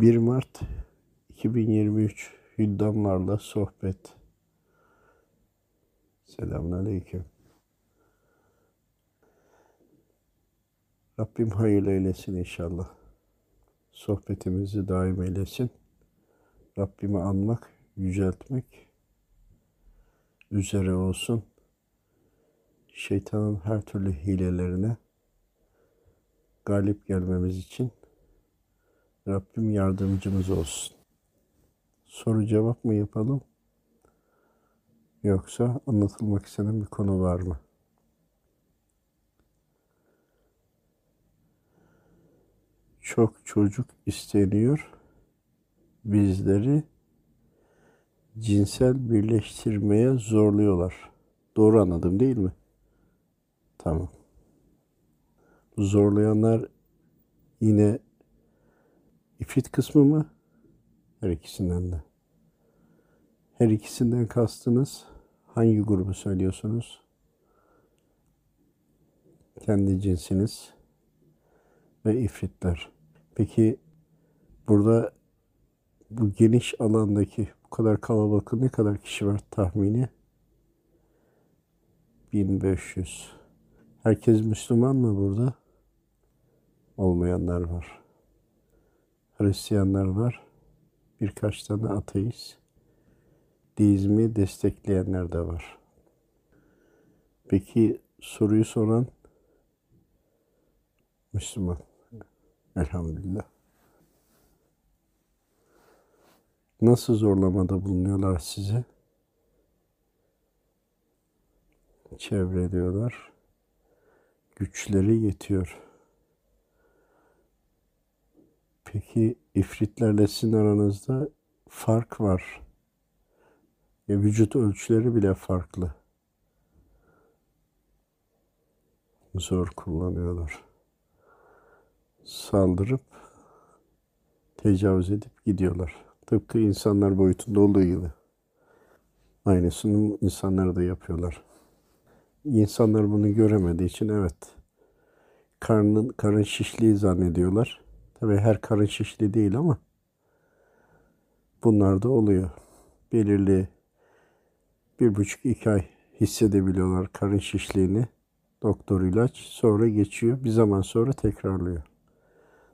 1 Mart 2023 Hüddamlarla sohbet. Selamünaleyküm. Rabbim hayırlı eylesin inşallah. Sohbetimizi daim eylesin. Rabbimi anmak, yüceltmek üzere olsun. Şeytanın her türlü hilelerine galip gelmemiz için Rabbim yardımcımız olsun. Soru cevap mı yapalım? Yoksa anlatılmak istenen bir konu var mı? Çok çocuk isteniyor. Bizleri cinsel birleştirmeye zorluyorlar. Doğru anladım değil mi? Tamam. Zorlayanlar yine ifrit kısmı mı? Her ikisinden de. Her ikisinden kastınız hangi grubu söylüyorsunuz? Kendi cinsiniz ve ifritler. Peki burada bu geniş alandaki bu kadar kalabalık ne kadar kişi var tahmini? 1500. Herkes Müslüman mı burada? Olmayanlar var. Hristiyanlar var. Birkaç tane ateist. Deizmi destekleyenler de var. Peki soruyu soran Müslüman. Elhamdülillah. Nasıl zorlamada bulunuyorlar size? Çevreliyorlar. Güçleri yetiyor. Peki ifritlerle sizin aranızda fark var. Ya vücut ölçüleri bile farklı. Zor kullanıyorlar. Saldırıp tecavüz edip gidiyorlar. Tıpkı insanlar boyutunda olduğu gibi. Aynısını insanlar da yapıyorlar. İnsanlar bunu göremediği için evet karnın karın şişliği zannediyorlar. Tabii her karın şişli değil ama bunlar da oluyor. Belirli bir buçuk iki ay hissedebiliyorlar karın şişliğini. Doktor ilaç sonra geçiyor. Bir zaman sonra tekrarlıyor.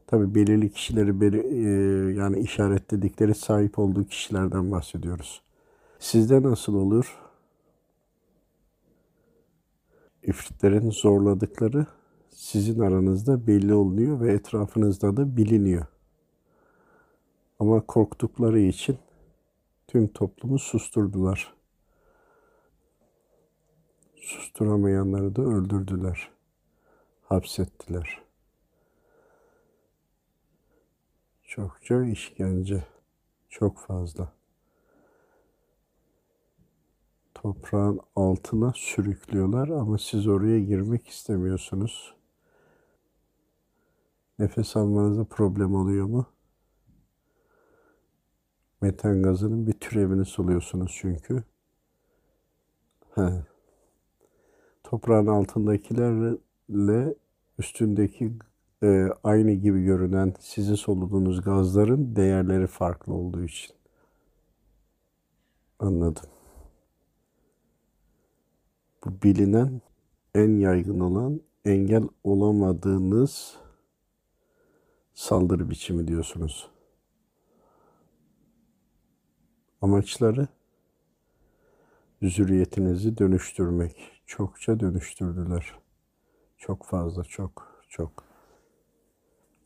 Tabii belirli kişileri beli, e, yani işaretledikleri sahip olduğu kişilerden bahsediyoruz. Sizde nasıl olur? İfritlerin zorladıkları sizin aranızda belli oluyor ve etrafınızda da biliniyor. Ama korktukları için tüm toplumu susturdular. Susturamayanları da öldürdüler. Hapsettiler. Çokça işkence. Çok fazla. Toprağın altına sürüklüyorlar ama siz oraya girmek istemiyorsunuz. Nefes almanızda problem oluyor mu? Metan gazının bir türevini soluyorsunuz çünkü. He. Toprağın altındakilerle üstündeki e, aynı gibi görünen sizin soluduğunuz gazların değerleri farklı olduğu için. Anladım. Bu bilinen en yaygın olan engel olamadığınız saldırı biçimi diyorsunuz. Amaçları zürriyetinizi dönüştürmek. Çokça dönüştürdüler. Çok fazla, çok, çok.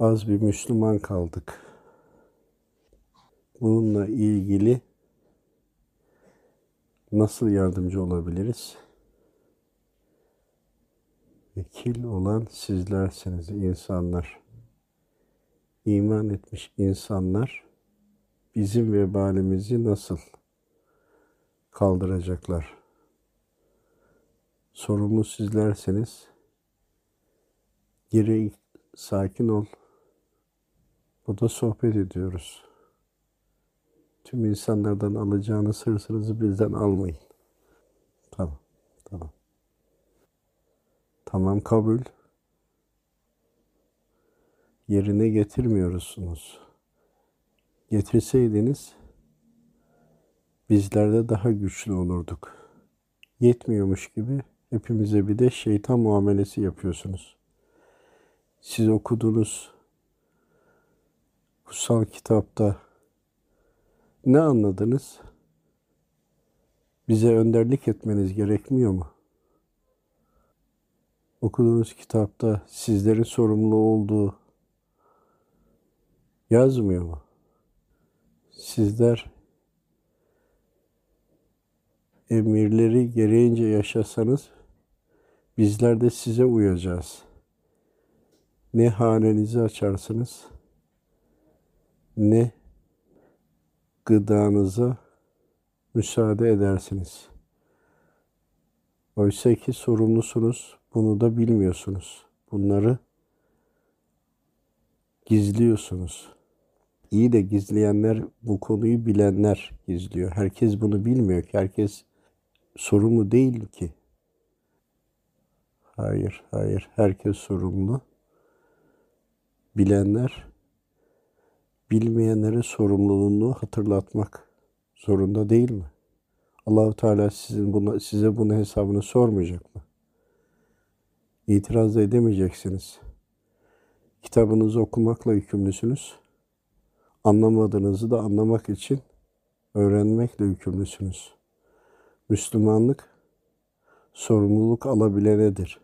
Az bir Müslüman kaldık. Bununla ilgili nasıl yardımcı olabiliriz? Vekil olan sizlersiniz insanlar iman etmiş insanlar bizim vebalimizi nasıl kaldıracaklar? Sorumlu sizlerseniz geri sakin ol. Burada sohbet ediyoruz. Tüm insanlardan alacağınız hırsınızı bizden almayın. Tamam, tamam. Tamam kabul yerine getirmiyorsunuz. getirseydiniz bizler de daha güçlü olurduk. Yetmiyormuş gibi hepimize bir de şeytan muamelesi yapıyorsunuz. Siz okuduğunuz kutsal kitapta ne anladınız? Bize önderlik etmeniz gerekmiyor mu? Okuduğunuz kitapta sizlerin sorumlu olduğu yazmıyor mu? Sizler emirleri gereğince yaşasanız bizler de size uyacağız. Ne hanenizi açarsınız ne gıdanıza müsaade edersiniz. Oysa ki sorumlusunuz, bunu da bilmiyorsunuz. Bunları gizliyorsunuz. İyi de gizleyenler, bu konuyu bilenler gizliyor. Herkes bunu bilmiyor ki. Herkes sorumlu değil ki. Hayır, hayır. Herkes sorumlu. Bilenler bilmeyenlere sorumluluğunu hatırlatmak zorunda değil mi? Allahu Teala sizin buna, size bunun hesabını sormayacak mı? İtiraz da edemeyeceksiniz. Kitabınızı okumakla yükümlüsünüz. Anlamadığınızı da anlamak için öğrenmekle yükümlüsünüz. Müslümanlık sorumluluk alabilenedir.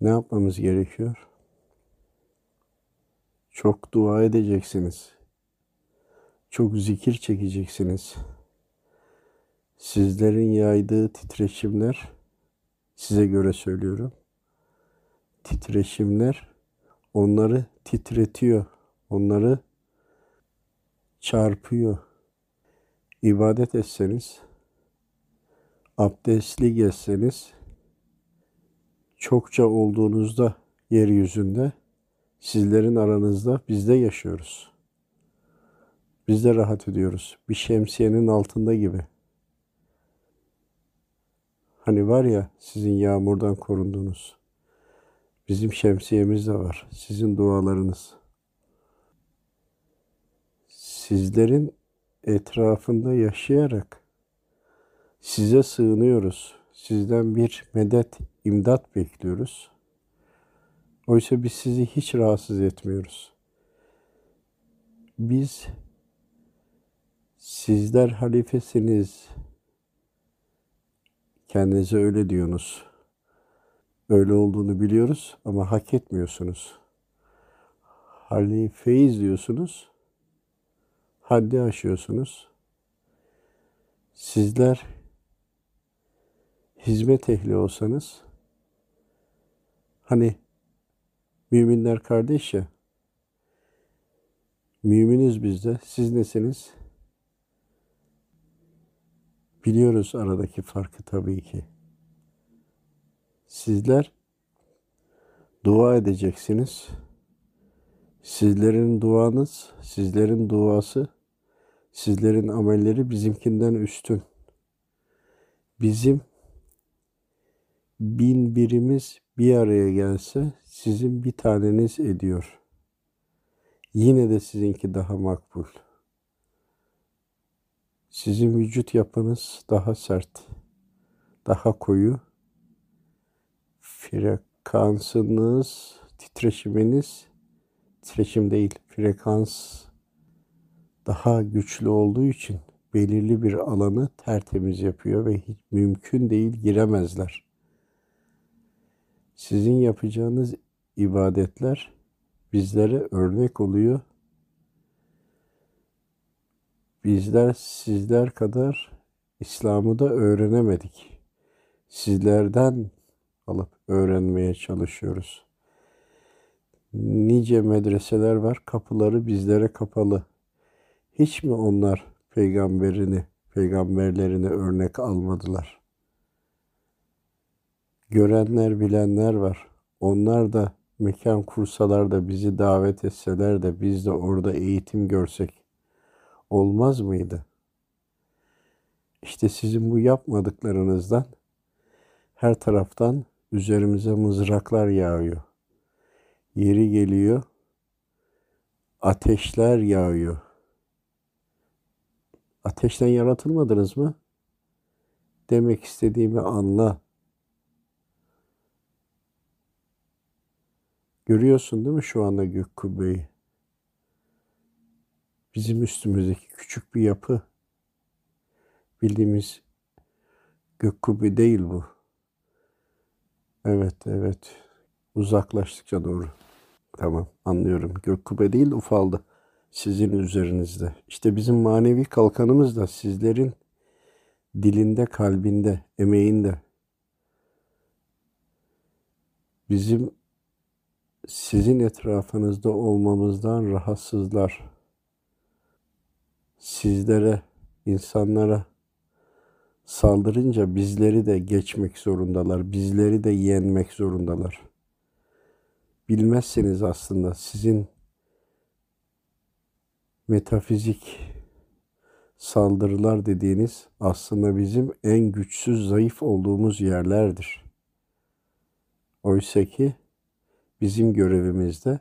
Ne yapmamız gerekiyor? Çok dua edeceksiniz. Çok zikir çekeceksiniz. Sizlerin yaydığı titreşimler size göre söylüyorum. Titreşimler onları titretiyor. Onları çarpıyor. İbadet etseniz, abdestli gezseniz, çokça olduğunuzda yeryüzünde Sizlerin aranızda biz de yaşıyoruz. Biz de rahat ediyoruz. Bir şemsiyenin altında gibi. Hani var ya sizin yağmurdan korunduğunuz. Bizim şemsiyemiz de var. Sizin dualarınız. Sizlerin etrafında yaşayarak size sığınıyoruz. Sizden bir medet, imdat bekliyoruz. Oysa biz sizi hiç rahatsız etmiyoruz. Biz sizler halifesiniz. Kendinize öyle diyorsunuz. Öyle olduğunu biliyoruz ama hak etmiyorsunuz. Halifeyiz diyorsunuz. Haddi aşıyorsunuz. Sizler hizmet ehli olsanız hani Müminler kardeş ya. Müminiz biz de. Siz nesiniz? Biliyoruz aradaki farkı tabii ki. Sizler dua edeceksiniz. Sizlerin duanız, sizlerin duası, sizlerin amelleri bizimkinden üstün. Bizim bin birimiz bir araya gelse sizin bir taneniz ediyor. Yine de sizinki daha makbul. Sizin vücut yapınız daha sert, daha koyu. Frekansınız, titreşiminiz, titreşim değil, frekans daha güçlü olduğu için belirli bir alanı tertemiz yapıyor ve hiç mümkün değil giremezler. Sizin yapacağınız ibadetler bizlere örnek oluyor. Bizler sizler kadar İslam'ı da öğrenemedik. Sizlerden alıp öğrenmeye çalışıyoruz. Nice medreseler var, kapıları bizlere kapalı. Hiç mi onlar peygamberini, peygamberlerini örnek almadılar? görenler bilenler var. Onlar da mekan kursalar da bizi davet etseler de biz de orada eğitim görsek olmaz mıydı? İşte sizin bu yapmadıklarınızdan her taraftan üzerimize mızraklar yağıyor. Yeri geliyor ateşler yağıyor. Ateşten yaratılmadınız mı? Demek istediğimi anla. Görüyorsun değil mi şu anda gök kubbeyi? Bizim üstümüzdeki küçük bir yapı. Bildiğimiz gök kubbe değil bu. Evet, evet. Uzaklaştıkça doğru. Tamam, anlıyorum. Gök kubbe değil, ufaldı. Sizin üzerinizde. İşte bizim manevi kalkanımız da sizlerin dilinde, kalbinde, emeğinde. Bizim sizin etrafınızda olmamızdan rahatsızlar. Sizlere, insanlara saldırınca bizleri de geçmek zorundalar. Bizleri de yenmek zorundalar. Bilmezseniz aslında sizin metafizik saldırılar dediğiniz aslında bizim en güçsüz, zayıf olduğumuz yerlerdir. Oysa ki bizim görevimizde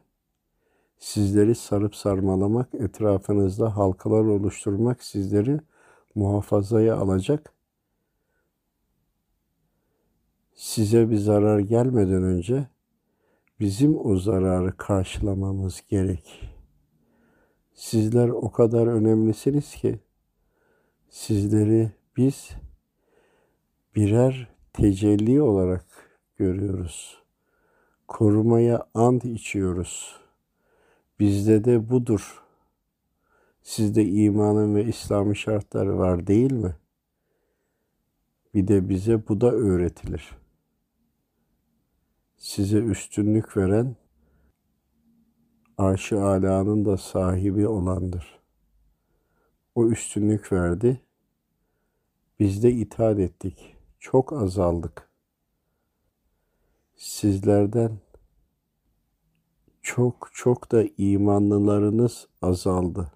sizleri sarıp sarmalamak, etrafınızda halkalar oluşturmak, sizleri muhafazaya alacak. Size bir zarar gelmeden önce bizim o zararı karşılamamız gerek. Sizler o kadar önemlisiniz ki sizleri biz birer tecelli olarak görüyoruz. Korumaya ant içiyoruz. Bizde de budur. Sizde imanın ve İslam'ın şartları var değil mi? Bir de bize bu da öğretilir. Size üstünlük veren arş-ı alanın da sahibi olandır. O üstünlük verdi. Biz de itaat ettik. Çok azaldık. Sizlerden çok çok da imanlılarınız azaldı.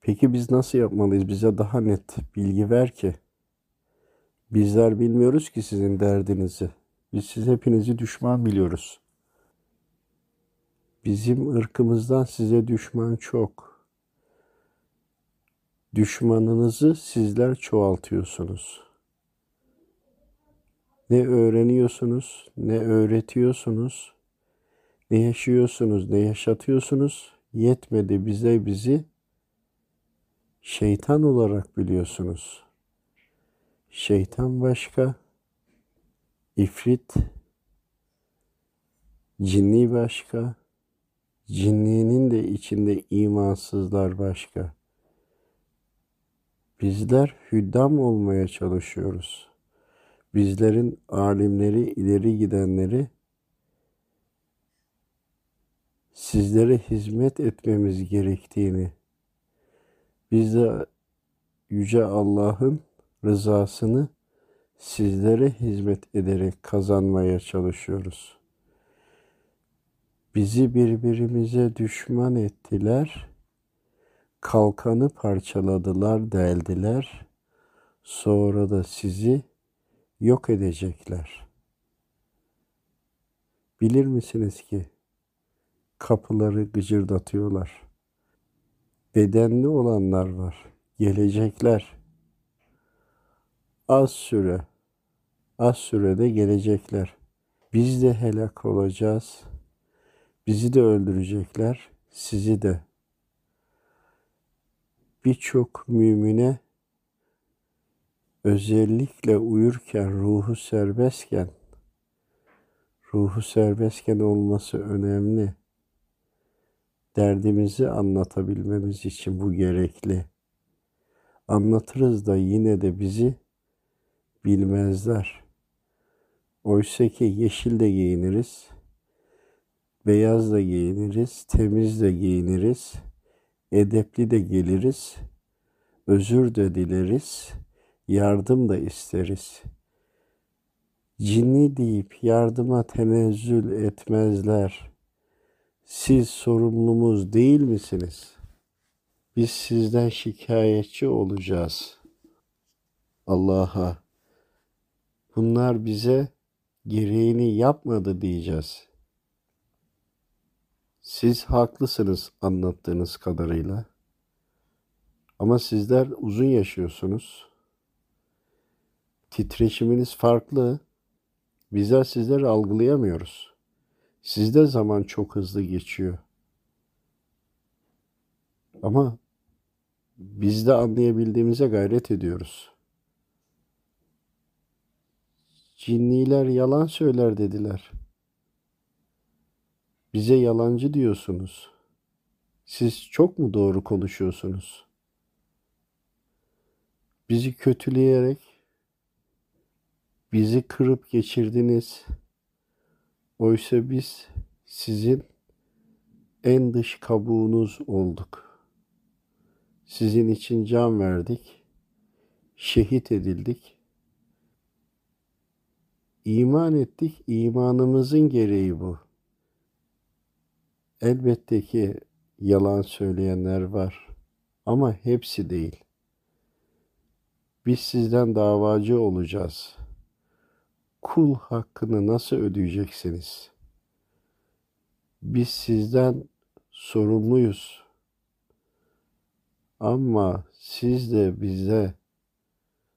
Peki biz nasıl yapmalıyız? Bize daha net bilgi ver ki. Bizler bilmiyoruz ki sizin derdinizi. Biz siz hepinizi düşman biliyoruz. Bizim ırkımızdan size düşman çok. Düşmanınızı sizler çoğaltıyorsunuz. Ne öğreniyorsunuz, ne öğretiyorsunuz, ne yaşıyorsunuz, ne yaşatıyorsunuz. Yetmedi bize bizi şeytan olarak biliyorsunuz. Şeytan başka, ifrit, cinni başka, Cinliğinin de içinde imansızlar başka. Bizler hüddam olmaya çalışıyoruz. Bizlerin alimleri, ileri gidenleri sizlere hizmet etmemiz gerektiğini, biz de Yüce Allah'ın rızasını sizlere hizmet ederek kazanmaya çalışıyoruz.'' Bizi birbirimize düşman ettiler. Kalkanı parçaladılar, deldiler. Sonra da sizi yok edecekler. Bilir misiniz ki kapıları gıcırdatıyorlar. Bedenli olanlar var. Gelecekler. Az süre, az sürede gelecekler. Biz de helak olacağız.'' Bizi de öldürecekler, sizi de. Birçok mümine özellikle uyurken ruhu serbestken ruhu serbestken olması önemli. Derdimizi anlatabilmemiz için bu gerekli. Anlatırız da yine de bizi bilmezler. Oysa ki yeşil de giyiniriz, Beyaz da giyiniriz, temiz de giyiniriz, edepli de geliriz, özür de dileriz, yardım da isteriz. Cinni deyip yardıma tenezzül etmezler. Siz sorumlumuz değil misiniz? Biz sizden şikayetçi olacağız. Allah'a. Bunlar bize gereğini yapmadı diyeceğiz.'' Siz haklısınız anlattığınız kadarıyla. Ama sizler uzun yaşıyorsunuz. Titreşiminiz farklı. Bizler sizleri algılayamıyoruz. Sizde zaman çok hızlı geçiyor. Ama biz de anlayabildiğimize gayret ediyoruz. Cinniler yalan söyler dediler. Bize yalancı diyorsunuz. Siz çok mu doğru konuşuyorsunuz? Bizi kötüleyerek bizi kırıp geçirdiniz. Oysa biz sizin en dış kabuğunuz olduk. Sizin için can verdik. Şehit edildik. İman ettik. İmanımızın gereği bu. Elbette ki yalan söyleyenler var ama hepsi değil. Biz sizden davacı olacağız. Kul hakkını nasıl ödeyeceksiniz? Biz sizden sorumluyuz. Ama siz de bize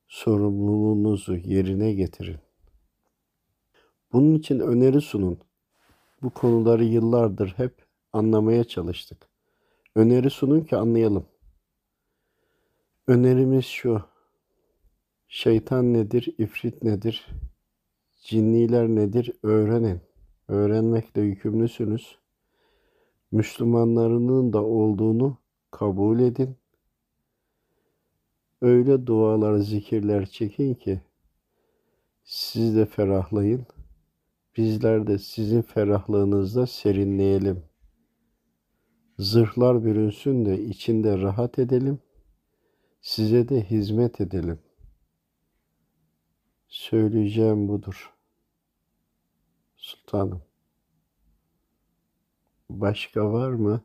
sorumluluğunuzu yerine getirin. Bunun için öneri sunun. Bu konuları yıllardır hep anlamaya çalıştık. Öneri sunun ki anlayalım. Önerimiz şu. Şeytan nedir, ifrit nedir, cinniler nedir öğrenin. Öğrenmekle yükümlüsünüz. Müslümanlarının da olduğunu kabul edin. Öyle dualar, zikirler çekin ki siz de ferahlayın. Bizler de sizin ferahlığınızda serinleyelim. Zırhlar bürünsün de içinde rahat edelim. Size de hizmet edelim. Söyleyeceğim budur. Sultanım. Başka var mı?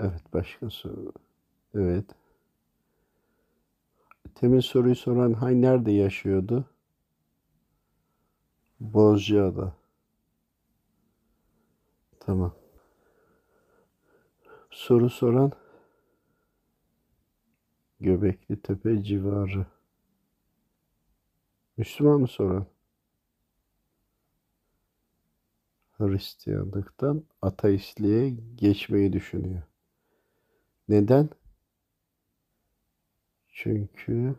Evet başka soru. Evet. Temin soruyu soran hay nerede yaşıyordu? Bozcaada. Tamam. Soru soran Göbekli Tepe civarı. Müslüman mı soran? Hristiyanlıktan ateistliğe geçmeyi düşünüyor. Neden? Çünkü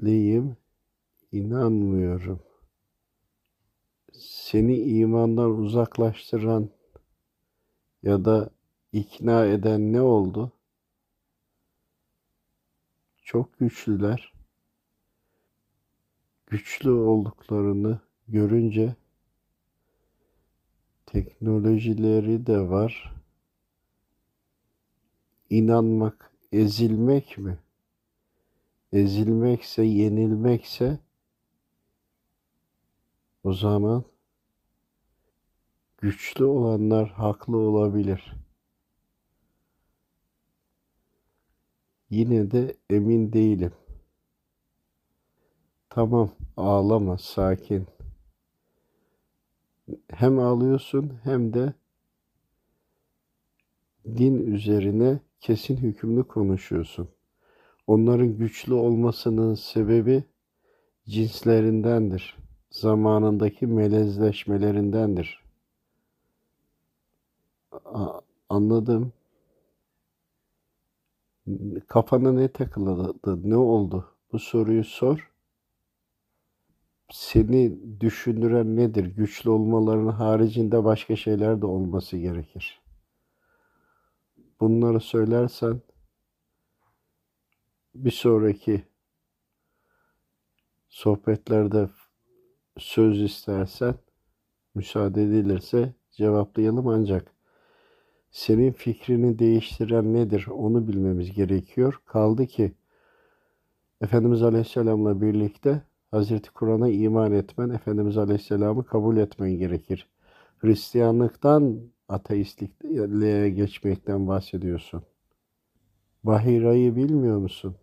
dertliyim, inanmıyorum. Seni imandan uzaklaştıran ya da ikna eden ne oldu? Çok güçlüler. Güçlü olduklarını görünce teknolojileri de var. İnanmak, ezilmek mi? Ezilmekse, yenilmekse o zaman güçlü olanlar haklı olabilir. Yine de emin değilim. Tamam, ağlama, sakin. Hem ağlıyorsun hem de din üzerine kesin hükümlü konuşuyorsun. Onların güçlü olmasının sebebi cinslerindendir. Zamanındaki melezleşmelerindendir. Anladım. Kafana ne takıldı? Ne oldu? Bu soruyu sor. Seni düşündüren nedir? Güçlü olmalarının haricinde başka şeyler de olması gerekir. Bunları söylersen bir sonraki sohbetlerde söz istersen müsaade edilirse cevaplayalım ancak senin fikrini değiştiren nedir onu bilmemiz gerekiyor. Kaldı ki Efendimiz Aleyhisselam'la birlikte Hazreti Kur'an'a iman etmen, Efendimiz Aleyhisselam'ı kabul etmen gerekir. Hristiyanlıktan ateistliğe geçmekten bahsediyorsun. Bahira'yı bilmiyor musun?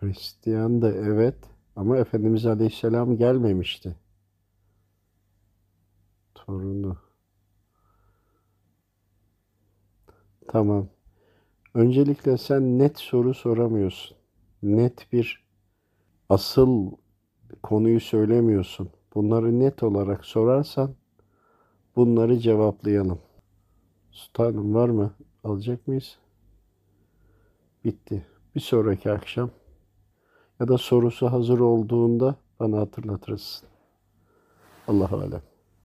Hristiyan da evet, Ama Efendimiz Aleyhisselam gelmemişti. Torunu. Tamam. Öncelikle sen net soru soramıyorsun. Net bir asıl konuyu söylemiyorsun. Bunları net olarak sorarsan bunları cevaplayalım. Sultanım var mı? Alacak mıyız? Bitti. Bir sonraki akşam ya da sorusu hazır olduğunda bana hatırlatırsın. Allahu alem.